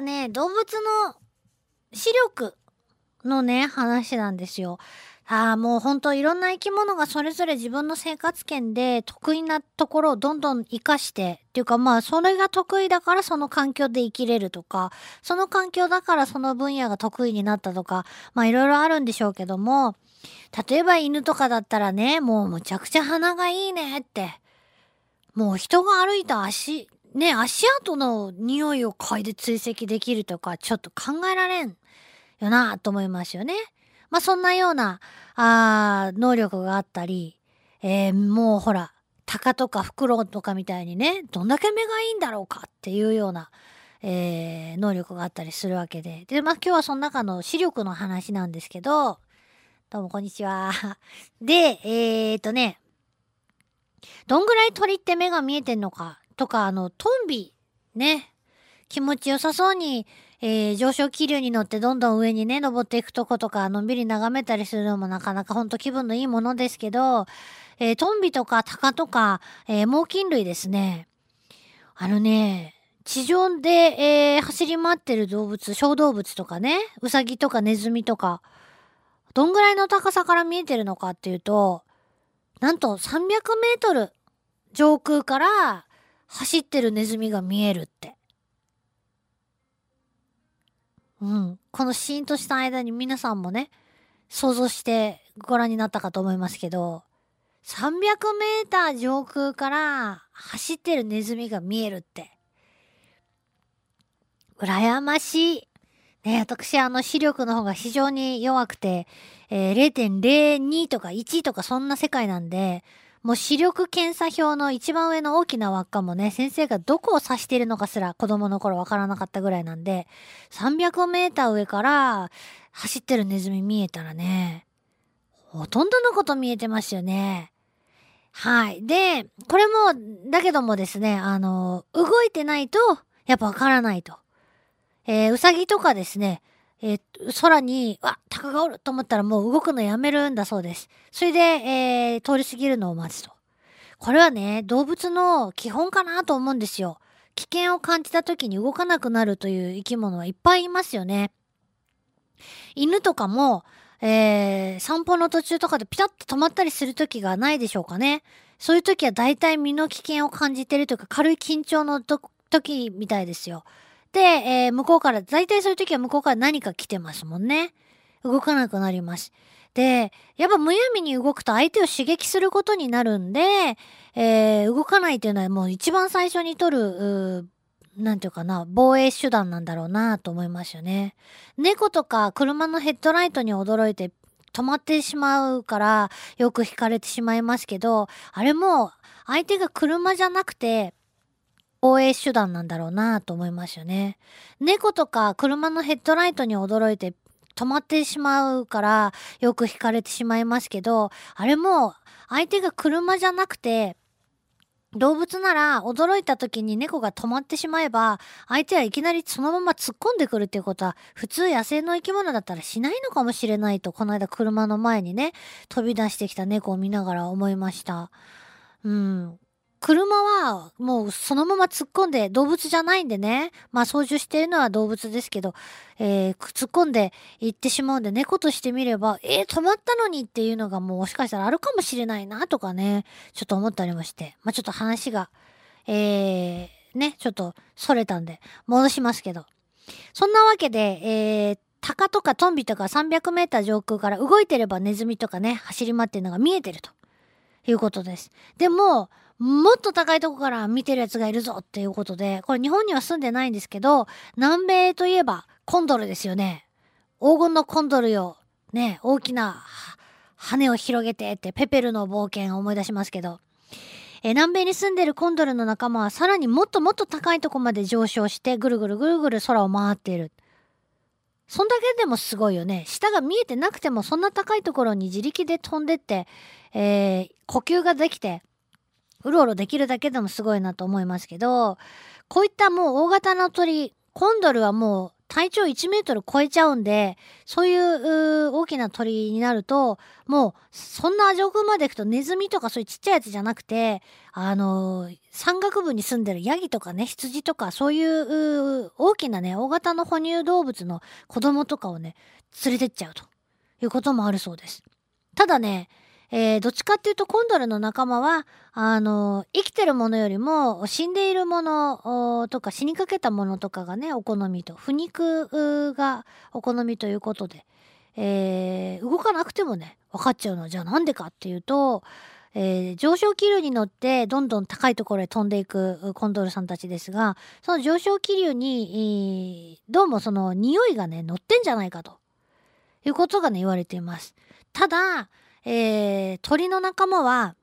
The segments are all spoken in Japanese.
ね、動物の視力のね、話なんですよ。ああ、もうほんといろんな生き物がそれぞれ自分の生活圏で得意なところをどんどん活かして、っていうかまあそれが得意だからその環境で生きれるとか、その環境だからその分野が得意になったとか、まあいろいろあるんでしょうけども、例えば犬とかだったらね、もうむちゃくちゃ鼻がいいねって、もう人が歩いた足、ね、足跡の匂いを嗅いで追跡できるとか、ちょっと考えられんよなと思いますよね。まあ、そんなような、あ能力があったり、えー、もうほら、鷹とかフクロウとかみたいにね、どんだけ目がいいんだろうかっていうような、えー、能力があったりするわけで。で、まあ今日はその中の視力の話なんですけど、どうもこんにちは。で、えー、っとね、どんぐらい鳥って目が見えてんのかとか、あの、トンビ、ね。気持ちよさそうに、えー、上昇気流に乗ってどんどん上にね、登っていくとことか、のんびり眺めたりするのもなかなかほんと気分のいいものですけど、えー、トンビとかタカとか、えー、猛禽類ですね。あのね、地上で、えー、走り回ってる動物、小動物とかね、ウサギとかネズミとか、どんぐらいの高さから見えてるのかっていうと、なんと300メートル上空から走ってるネズミが見えるって。うん。このシーンとした間に皆さんもね、想像してご覧になったかと思いますけど、300メーター上空から走ってるネズミが見えるって。羨ましい。ね、私、あの、視力の方が非常に弱くて、えー、0.02とか1とかそんな世界なんで、もう視力検査表の一番上の大きな輪っかもね、先生がどこを指しているのかすら子供の頃わからなかったぐらいなんで、300メーター上から走ってるネズミ見えたらね、ほとんどのこと見えてますよね。はい。で、これも、だけどもですね、あの、動いてないと、やっぱわからないと。えー、うさぎとかですね、えー、空に、わ、鷹がおると思ったらもう動くのやめるんだそうです。それで、えー、通り過ぎるのを待つと。これはね、動物の基本かなと思うんですよ。危険を感じた時に動かなくなるという生き物はいっぱいいますよね。犬とかも、えー、散歩の途中とかでピタッと止まったりする時がないでしょうかね。そういう時は大体身の危険を感じてるというか軽い緊張の時みたいですよ。で、えー、向こうから、大体そういう時は向こうから何か来てますもんね。動かなくなります。で、やっぱむやみに動くと相手を刺激することになるんで、えー、動かないっていうのはもう一番最初に取る、なんていうかな、防衛手段なんだろうなと思いますよね。猫とか車のヘッドライトに驚いて止まってしまうからよく惹かれてしまいますけど、あれも相手が車じゃなくて、防衛手段なんだろうなと思いますよね。猫とか車のヘッドライトに驚いて止まってしまうからよく惹かれてしまいますけど、あれも相手が車じゃなくて動物なら驚いた時に猫が止まってしまえば相手はいきなりそのまま突っ込んでくるっていうことは普通野生の生き物だったらしないのかもしれないとこの間車の前にね飛び出してきた猫を見ながら思いました。うん。車はもうそのまま突っ込んで動物じゃないんでね。まあ操縦しているのは動物ですけど、えー、突っ込んで行ってしまうんで猫としてみれば、えー、止まったのにっていうのがもうもしかしたらあるかもしれないなとかね、ちょっと思ったりもして。まあちょっと話が、えー、ね、ちょっとそれたんで戻しますけど。そんなわけで、えー、鷹とかトンビとか300メーター上空から動いてればネズミとかね、走り回ってるのが見えてるということです。でも、もっと高いとこから見てるやつがいるぞっていうことで、これ日本には住んでないんですけど、南米といえばコンドルですよね。黄金のコンドルよ。ね、大きな羽を広げてってペペルの冒険を思い出しますけど。え南米に住んでるコンドルの仲間はさらにもっともっと高いとこまで上昇してぐるぐるぐるぐる空を回っている。そんだけでもすごいよね。下が見えてなくてもそんな高いところに自力で飛んでって、えー、呼吸ができて、うろうろできるだけでもすごいなと思いますけど、こういったもう大型の鳥、コンドルはもう体長1メートル超えちゃうんで、そういう大きな鳥になると、もうそんな上空まで行くとネズミとかそういうちっちゃいやつじゃなくて、あのー、山岳部に住んでるヤギとかね、羊とかそういう大きなね、大型の哺乳動物の子供とかをね、連れてっちゃうということもあるそうです。ただね、えー、どっちかっていうとコンドルの仲間は、あの、生きてるものよりも死んでいるものとか死にかけたものとかがね、お好みと、腐肉がお好みということで、えー、動かなくてもね、分かっちゃうのじゃあなんでかっていうと、えー、上昇気流に乗ってどんどん高いところへ飛んでいくコンドルさんたちですが、その上昇気流に、えー、どうもその匂いがね、乗ってんじゃないかということがね、言われています。ただ、えー、鳥の仲間は、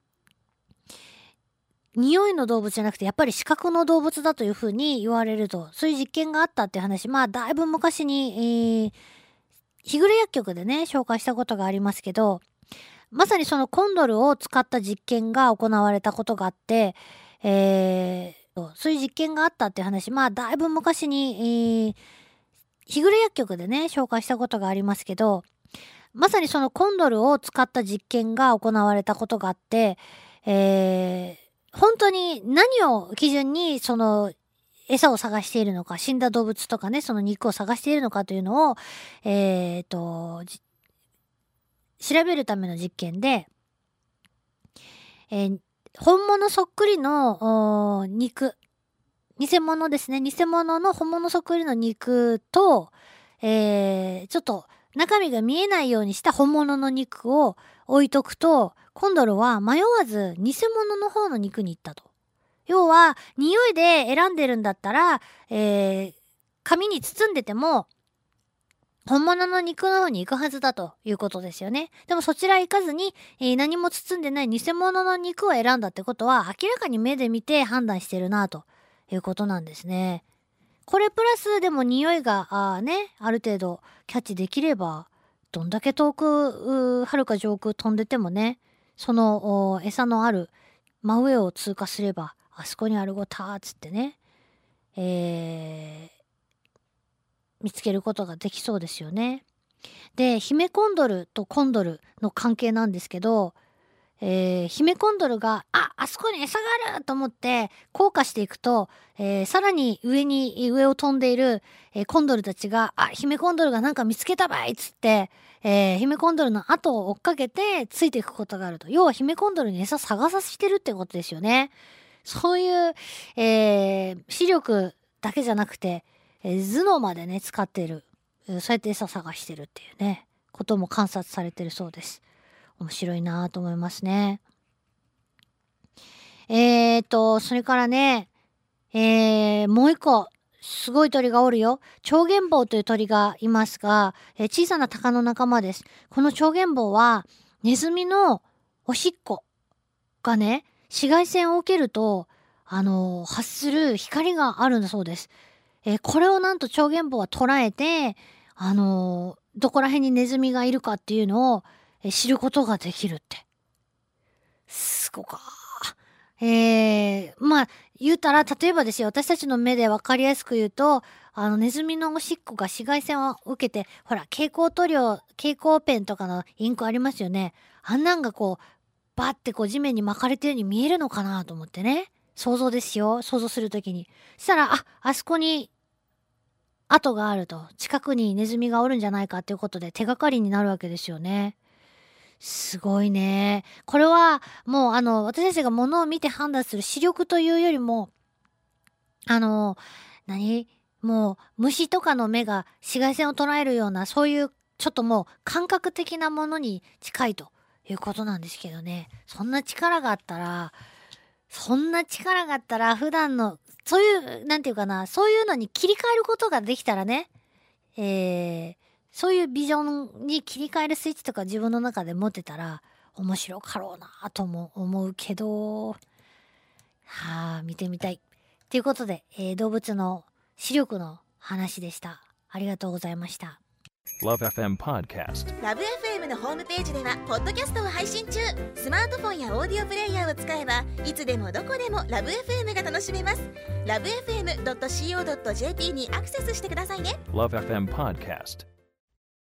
匂いの動物じゃなくてやっぱり視覚の動物だというふうに言われるとそういう実験があったっていう話まあだいぶ昔に、えー、日暮れ薬局でね紹介したことがありますけどまさにそのコンドルを使った実験が行われたことがあって、えー、そういう実験があったっていう話まあだいぶ昔に、えー、日暮れ薬局でね紹介したことがありますけどまさにそのコンドルを使った実験が行われたことがあって、えー、本当に何を基準にその餌を探しているのか、死んだ動物とかね、その肉を探しているのかというのを、えー、と、調べるための実験で、えー、本物そっくりの肉、偽物ですね、偽物の本物そっくりの肉と、えー、ちょっと中身が見えないようにした本物の肉を置いとくと、コンドルは迷わず偽物の方の肉に行ったと。要は、匂いで選んでるんだったら、えー、紙に包んでても、本物の肉の方に行くはずだということですよね。でもそちら行かずに、えー、何も包んでない偽物の肉を選んだってことは、明らかに目で見て判断してるなということなんですね。これプラスでも匂いがあねある程度キャッチできればどんだけ遠くはるか上空飛んでてもねその餌のある真上を通過すればあそこにあるごたっつってね、えー、見つけることができそうですよね。で姫コンドルとコンドルの関係なんですけどえー、姫コンドルが、あ、あそこに餌があると思って、降下していくと、えー、さらに上に、上を飛んでいる、えー、コンドルたちが、あ、姫コンドルがなんか見つけたばいっつって、えー、姫コンドルの後を追っかけてついていくことがあると。要は姫コンドルに餌探させてるってことですよね。そういう、えー、視力だけじゃなくて、えー、頭脳までね、使っている。そうやって餌探してるっていうね、ことも観察されてるそうです。面白いなと思いますね。えーと、それからね、えー、もう一個、すごい鳥がおるよ。超原棒という鳥がいますが、えー、小さな鷹の仲間です。この超原棒は、ネズミのおしっこがね、紫外線を受けると、あのー、発する光があるんだそうです。えー、これをなんと超原棒は捉えて、あのー、どこら辺にネズミがいるかっていうのを、知ることができるって。すごか。えー、まあ、言うたら、例えばですよ、私たちの目で分かりやすく言うと、あの、ネズミのおしっこが紫外線を受けて、ほら、蛍光塗料、蛍光ペンとかのインクありますよね。あんなんがこう、バッてこう地面に巻かれてるように見えるのかなと思ってね。想像ですよ。想像するときに。そしたら、あ、あそこに跡があると。近くにネズミがおるんじゃないかっていうことで手がかりになるわけですよね。すごいね。これはもうあの私たちが物を見て判断する視力というよりもあの何？もう虫とかの目が紫外線を捉えるようなそういうちょっともう感覚的なものに近いということなんですけどね。そんな力があったらそんな力があったら普段のそういう何て言うかなそういうのに切り替えることができたらね。えーそういうビジョンに切り替えるスイッチとか自分の中で持ってたら面白かろうなとも思うけど、はあ、見てみたい。ということで、えー、動物の視力の話でした。ありがとうございました。LoveFM Podcast. ラブ f m のホームページではポッドキャストを配信中スマートフォンやオーディオプレイヤーを使えばいつでもどこでもラブ f m が楽しめますラブ FM.co.jp にアクセスしてくださいね LoveFM Podcast.